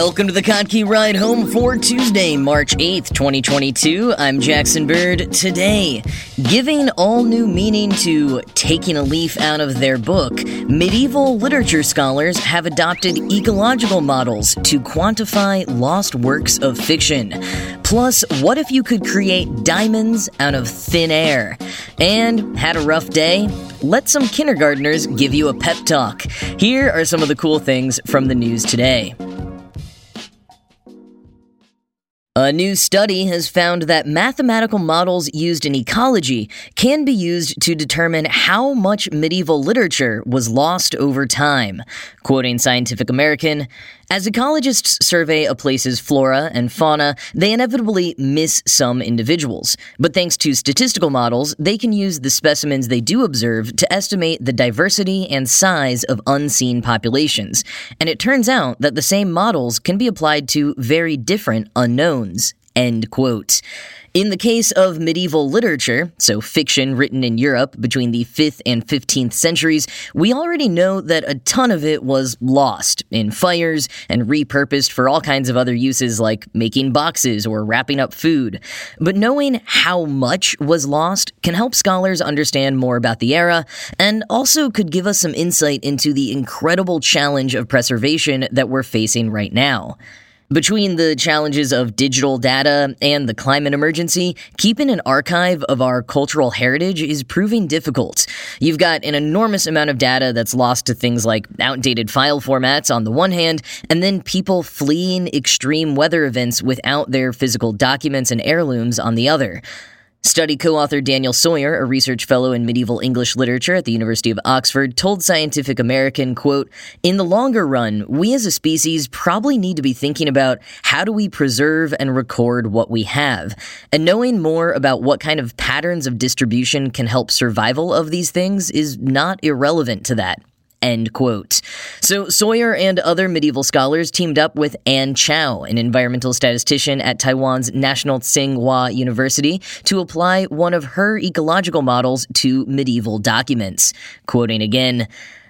Welcome to the Kottke Ride Home for Tuesday, March 8th, 2022. I'm Jackson Bird. Today, giving all new meaning to taking a leaf out of their book, medieval literature scholars have adopted ecological models to quantify lost works of fiction. Plus, what if you could create diamonds out of thin air? And had a rough day? Let some kindergartners give you a pep talk. Here are some of the cool things from the news today. A new study has found that mathematical models used in ecology can be used to determine how much medieval literature was lost over time. Quoting Scientific American, as ecologists survey a place's flora and fauna, they inevitably miss some individuals. But thanks to statistical models, they can use the specimens they do observe to estimate the diversity and size of unseen populations. And it turns out that the same models can be applied to very different unknowns. End quote. In the case of medieval literature, so fiction written in Europe between the 5th and 15th centuries, we already know that a ton of it was lost in fires and repurposed for all kinds of other uses like making boxes or wrapping up food. But knowing how much was lost can help scholars understand more about the era and also could give us some insight into the incredible challenge of preservation that we're facing right now. Between the challenges of digital data and the climate emergency, keeping an archive of our cultural heritage is proving difficult. You've got an enormous amount of data that's lost to things like outdated file formats on the one hand, and then people fleeing extreme weather events without their physical documents and heirlooms on the other. Study co author Daniel Sawyer, a research fellow in medieval English literature at the University of Oxford, told Scientific American, quote, In the longer run, we as a species probably need to be thinking about how do we preserve and record what we have. And knowing more about what kind of patterns of distribution can help survival of these things is not irrelevant to that. End quote. So Sawyer and other medieval scholars teamed up with Anne Chao, an environmental statistician at Taiwan's National Tsinghua University, to apply one of her ecological models to medieval documents. Quoting again,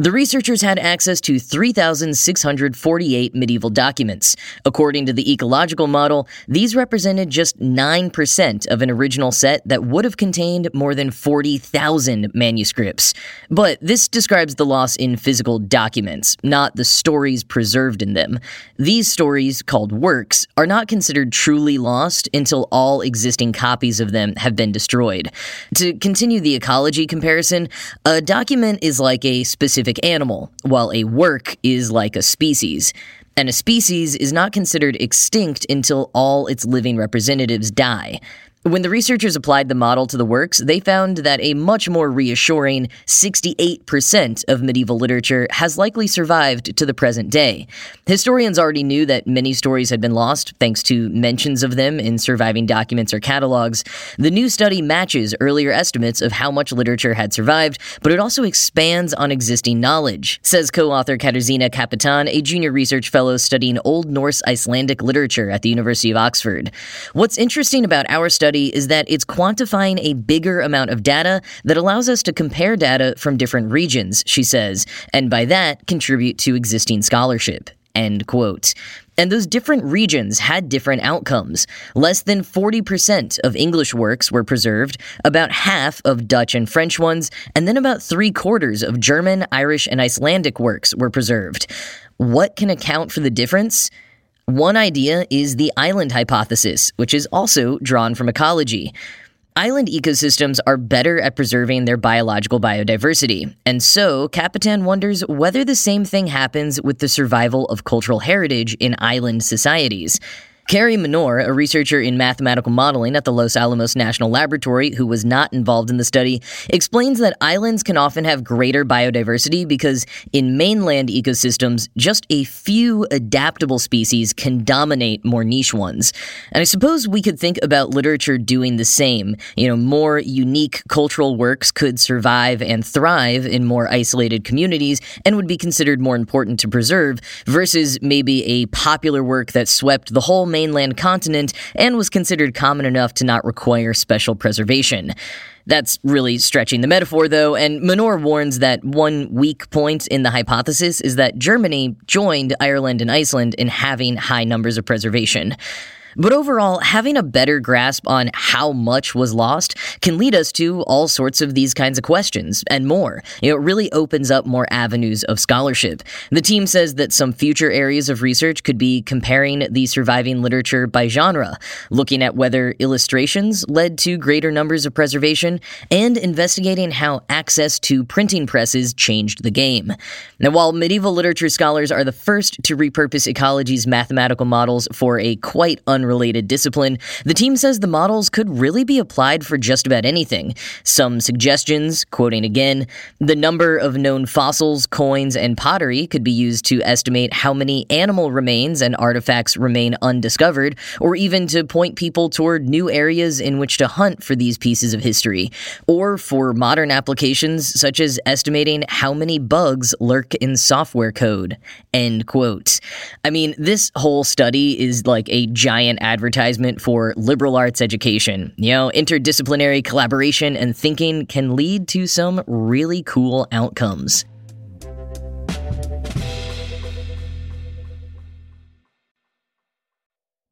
the researchers had access to 3,648 medieval documents. According to the ecological model, these represented just 9% of an original set that would have contained more than 40,000 manuscripts. But this describes the loss in physical documents, not the stories preserved in them. These stories, called works, are not considered truly lost until all existing copies of them have been destroyed. To continue the ecology comparison, a document is like a specific specific animal, while a work is like a species. And a species is not considered extinct until all its living representatives die. When the researchers applied the model to the works, they found that a much more reassuring 68% of medieval literature has likely survived to the present day. Historians already knew that many stories had been lost, thanks to mentions of them in surviving documents or catalogs. The new study matches earlier estimates of how much literature had survived, but it also expands on existing knowledge, says co author Katarzyna Kapitan, a junior research fellow studying Old Norse Icelandic literature at the University of Oxford. What's interesting about our study study is that it's quantifying a bigger amount of data that allows us to compare data from different regions, she says, and by that contribute to existing scholarship. End quote. And those different regions had different outcomes. Less than 40% of English works were preserved, about half of Dutch and French ones, and then about three quarters of German, Irish, and Icelandic works were preserved. What can account for the difference? One idea is the island hypothesis, which is also drawn from ecology. Island ecosystems are better at preserving their biological biodiversity, and so Kapitan wonders whether the same thing happens with the survival of cultural heritage in island societies. Carrie Manore, a researcher in mathematical modeling at the Los Alamos National Laboratory who was not involved in the study, explains that islands can often have greater biodiversity because in mainland ecosystems, just a few adaptable species can dominate more niche ones. And I suppose we could think about literature doing the same. You know, more unique cultural works could survive and thrive in more isolated communities and would be considered more important to preserve versus maybe a popular work that swept the whole continent and was considered common enough to not require special preservation. That's really stretching the metaphor, though, and Manore warns that one weak point in the hypothesis is that Germany joined Ireland and Iceland in having high numbers of preservation. But overall, having a better grasp on how much was lost can lead us to all sorts of these kinds of questions and more. it really opens up more avenues of scholarship. The team says that some future areas of research could be comparing the surviving literature by genre, looking at whether illustrations led to greater numbers of preservation, and investigating how access to printing presses changed the game. Now, while medieval literature scholars are the first to repurpose ecology's mathematical models for a quite un unrelated discipline, the team says the models could really be applied for just about anything. Some suggestions, quoting again, the number of known fossils, coins, and pottery could be used to estimate how many animal remains and artifacts remain undiscovered, or even to point people toward new areas in which to hunt for these pieces of history, or for modern applications such as estimating how many bugs lurk in software code. End quote. I mean, this whole study is like a giant giant advertisement for liberal arts education. You know, interdisciplinary collaboration and thinking can lead to some really cool outcomes.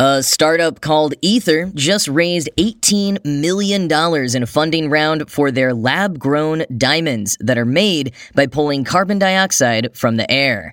A startup called Aether just raised $18 million in a funding round for their lab grown diamonds that are made by pulling carbon dioxide from the air.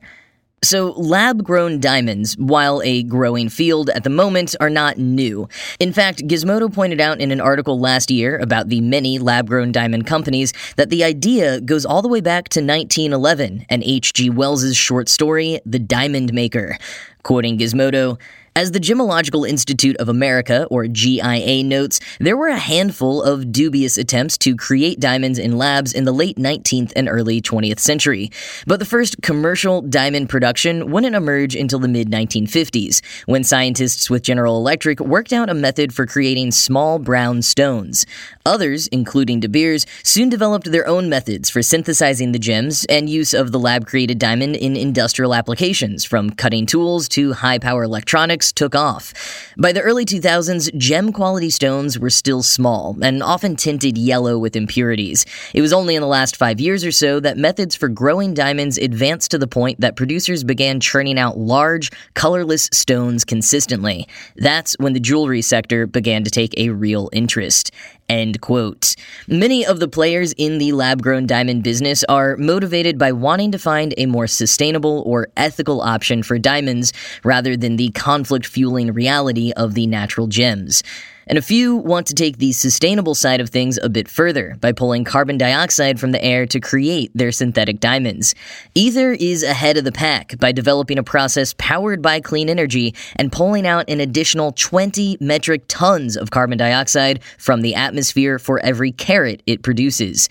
So, lab grown diamonds, while a growing field at the moment, are not new. In fact, Gizmodo pointed out in an article last year about the many lab grown diamond companies that the idea goes all the way back to 1911 and H.G. Wells's short story, The Diamond Maker. Quoting Gizmodo, as the Gemological Institute of America, or GIA, notes, there were a handful of dubious attempts to create diamonds in labs in the late 19th and early 20th century. But the first commercial diamond production wouldn't emerge until the mid 1950s, when scientists with General Electric worked out a method for creating small brown stones. Others, including De Beers, soon developed their own methods for synthesizing the gems and use of the lab created diamond in industrial applications, from cutting tools to high power electronics took off. By the early 2000s, gem quality stones were still small and often tinted yellow with impurities. It was only in the last five years or so that methods for growing diamonds advanced to the point that producers began churning out large, colorless stones consistently. That's when the jewelry sector began to take a real interest. End quote. Many of the players in the lab grown diamond business are motivated by wanting to find a more sustainable or ethical option for diamonds rather than the conflict fueling reality of the natural gems. And a few want to take the sustainable side of things a bit further by pulling carbon dioxide from the air to create their synthetic diamonds. Aether is ahead of the pack by developing a process powered by clean energy and pulling out an additional 20 metric tons of carbon dioxide from the atmosphere for every carat it produces.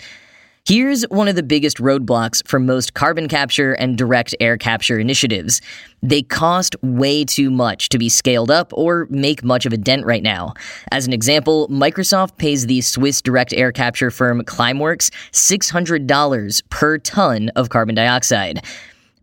Here's one of the biggest roadblocks for most carbon capture and direct air capture initiatives. They cost way too much to be scaled up or make much of a dent right now. As an example, Microsoft pays the Swiss direct air capture firm Climeworks $600 per ton of carbon dioxide.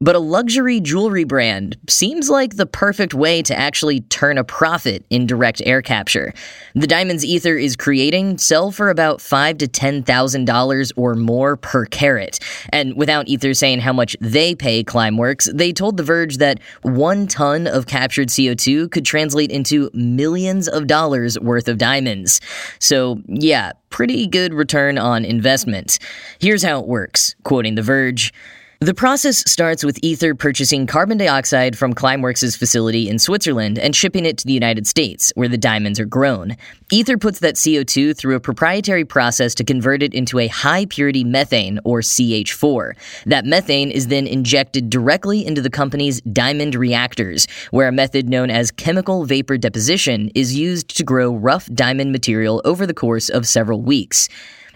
But a luxury jewelry brand seems like the perfect way to actually turn a profit in direct air capture. The diamonds Aether is creating sell for about five to ten thousand dollars or more per carat. And without Aether saying how much they pay Climeworks, they told The Verge that one ton of captured CO2 could translate into millions of dollars worth of diamonds. So yeah, pretty good return on investment. Here's how it works, quoting The Verge. The process starts with Aether purchasing carbon dioxide from Climeworks' facility in Switzerland and shipping it to the United States, where the diamonds are grown. Aether puts that CO2 through a proprietary process to convert it into a high purity methane, or CH4. That methane is then injected directly into the company's diamond reactors, where a method known as chemical vapor deposition is used to grow rough diamond material over the course of several weeks.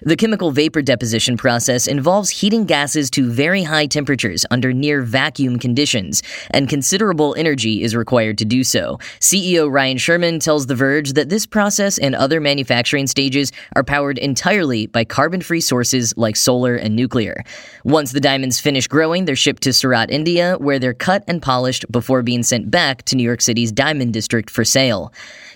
The chemical vapor deposition process involves heating gases to very high temperatures under near vacuum conditions, and considerable energy is required to do so. CEO Ryan Shearman tells The Verge that this process and other manufacturing stages are powered entirely by carbon free sources like solar and nuclear. Once the diamonds finish growing, they're shipped to Surat, India, where they're cut and polished before being sent back to New York City's Diamond District for sale.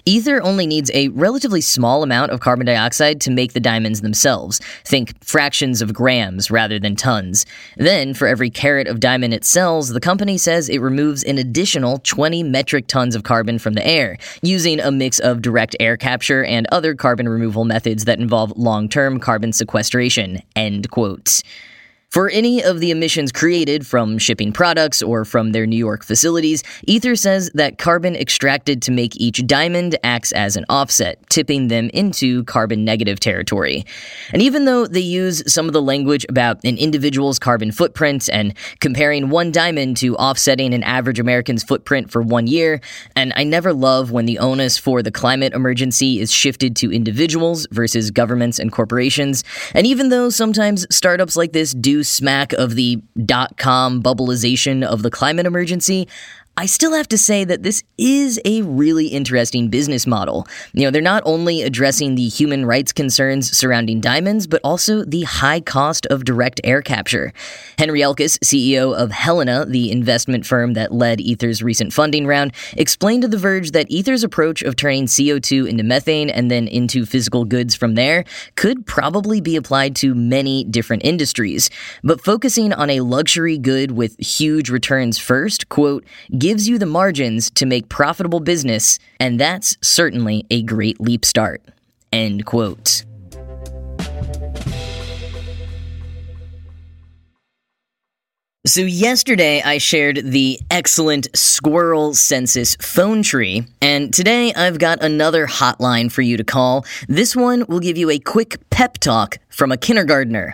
Aether only needs a relatively small amount of carbon dioxide to make the diamonds themselves. Think fractions of grams rather than tons. Then, for every carat of diamond it sells, the company says it removes an additional 20 metric tons of carbon from the air, using a mix of direct air capture and other carbon removal methods that involve long term carbon sequestration. End quote. For any of the emissions created from shipping products or from their New York facilities, Aether says that carbon extracted to make each diamond acts as an offset, tipping them into carbon negative territory. And even though they use some of the language about an individual's carbon footprint and comparing one diamond to offsetting an average American's footprint for one year, and I never love when the onus for the climate emergency is shifted to individuals versus governments and corporations, and even though sometimes startups like this do smack of the dot com bubbleization of the climate emergency, I still have to say that this is a really interesting business model. You know, they're not only addressing the human rights concerns surrounding diamonds, but also the high cost of direct air capture. Henry Elkus, CEO of Helena, the investment firm that led Aether's recent funding round, explained to The Verge that Aether's approach of turning CO2 into methane and then into physical goods from there could probably be applied to many different industries. But focusing on a luxury good with huge returns first, quote, gives you the margins to make profitable business, and that's certainly a great leap start. End quote. So, yesterday I shared the excellent squirrel census phone tree, and today I've got another hotline for you to call. This one will give you a quick pep talk from a kindergartner.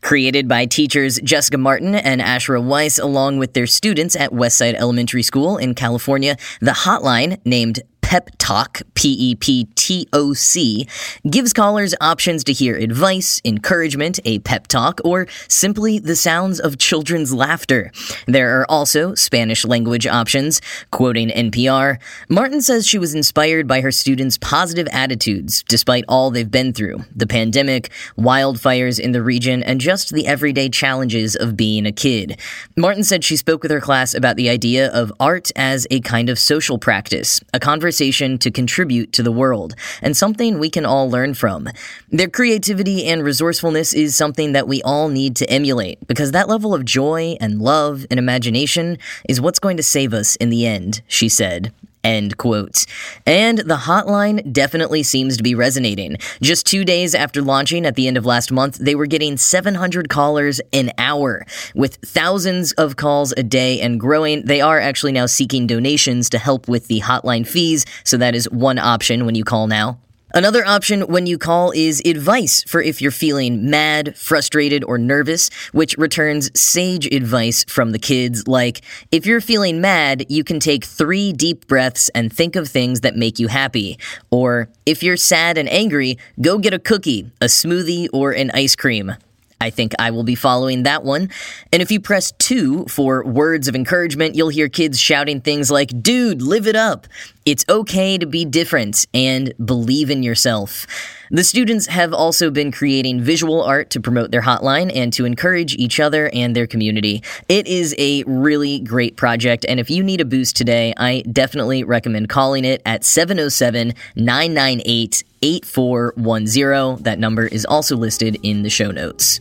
Created by teachers Jessica Martin and Ashra Weiss along with their students at Westside Elementary School in California, the hotline, named Peptoc, P E P T O C, gives callers options to hear advice, encouragement, a pep talk, or simply the sounds of children's laughter. There are also Spanish language options. Quoting NPR, Martin says she was inspired by her students' positive attitudes despite all they've been through the pandemic, wildfires in the region, and just the everyday challenges of being a kid. Martin said she spoke with her class about the idea of art as a kind of social practice, a conversation conversation to contribute to the world, and something we can all learn from. Their creativity and resourcefulness is something that we all need to emulate, because that level of joy and love and imagination is what's going to save us in the end, she said. End quote. And the hotline definitely seems to be resonating. Just two days after launching at the end of last month, they were getting 700 callers an hour. With thousands of calls a day and growing, they are actually now seeking donations to help with the hotline fees, so that is one option when you call now. Another option when you call is advice for if you're feeling mad, frustrated, or nervous, which returns sage advice from the kids like, if you're feeling mad, you can take three deep breaths and think of things that make you happy. Or, if you're sad and angry, go get a cookie, a smoothie, or an ice cream. I think I will be following that one. And if you press 2 for words of encouragement, you'll hear kids shouting things like, Dude, live it up. It's okay to be different and believe in yourself. The students have also been creating visual art to promote their hotline and to encourage each other and their community. It is a really great project, and if you need a boost today, I definitely recommend calling it at 707 998 8410. That number is also listed in the show notes.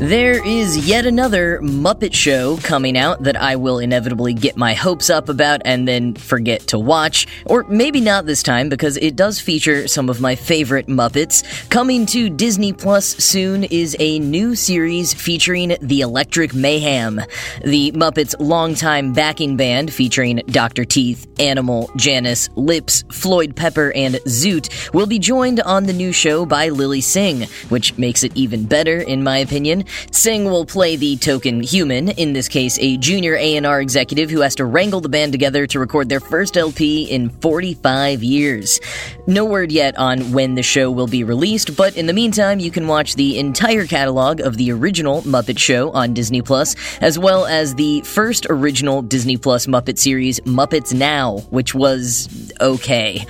There is yet another Muppet Show coming out that I will inevitably get my hopes up about and then forget to watch. Or maybe not this time because it does feature some of my favorite Muppets. Coming to Disney Plus soon is a new series featuring the Electric Mayhem. The Muppets' longtime backing band featuring Dr. Teeth, Animal, Janice, Lips, Floyd Pepper, and Zoot will be joined on the new show by Lilly Singh, which makes it even better in my opinion. Singh will play the token human, in this case a junior A&R executive who has to wrangle the band together to record their first LP in 45 years. No word yet on when the show will be released, but in the meantime, you can watch the entire catalog of the original Muppet Show on Disney Plus, as well as the first original Disney Plus Muppet series, Muppets Now, which was okay.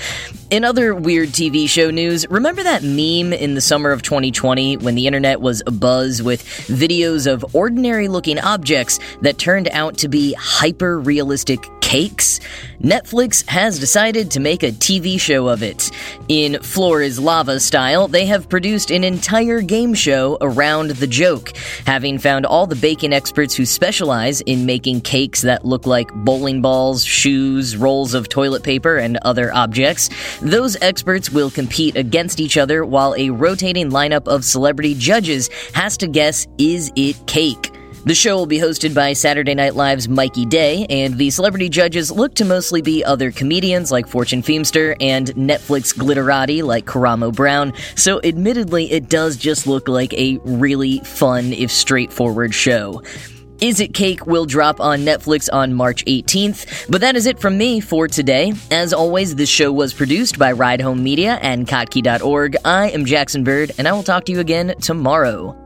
In other weird TV show news, remember that meme in the summer of 2020 when the internet was abuzz with videos of ordinary looking objects that turned out to be hyper realistic cakes? Netflix has decided to make a TV show of it. In Floor is Lava style, they have produced an entire game show around the joke, having found all the baking experts who specialize in making cakes that look like bowling balls, shoes, rolls of toilet paper, and other objects. Those experts will compete against each other while a rotating lineup of celebrity judges has to guess is it cake? The show will be hosted by Saturday Night Live's Mikey Day, and the celebrity judges look to mostly be other comedians like Fortune Feemster and Netflix glitterati like Karamo Brown, so admittedly, it does just look like a really fun, if straightforward show. Is It Cake will drop on Netflix on March 18th. But that is it from me for today. As always, this show was produced by Ride Home Media and Kottke.org. I am Jackson Bird, and I will talk to you again tomorrow.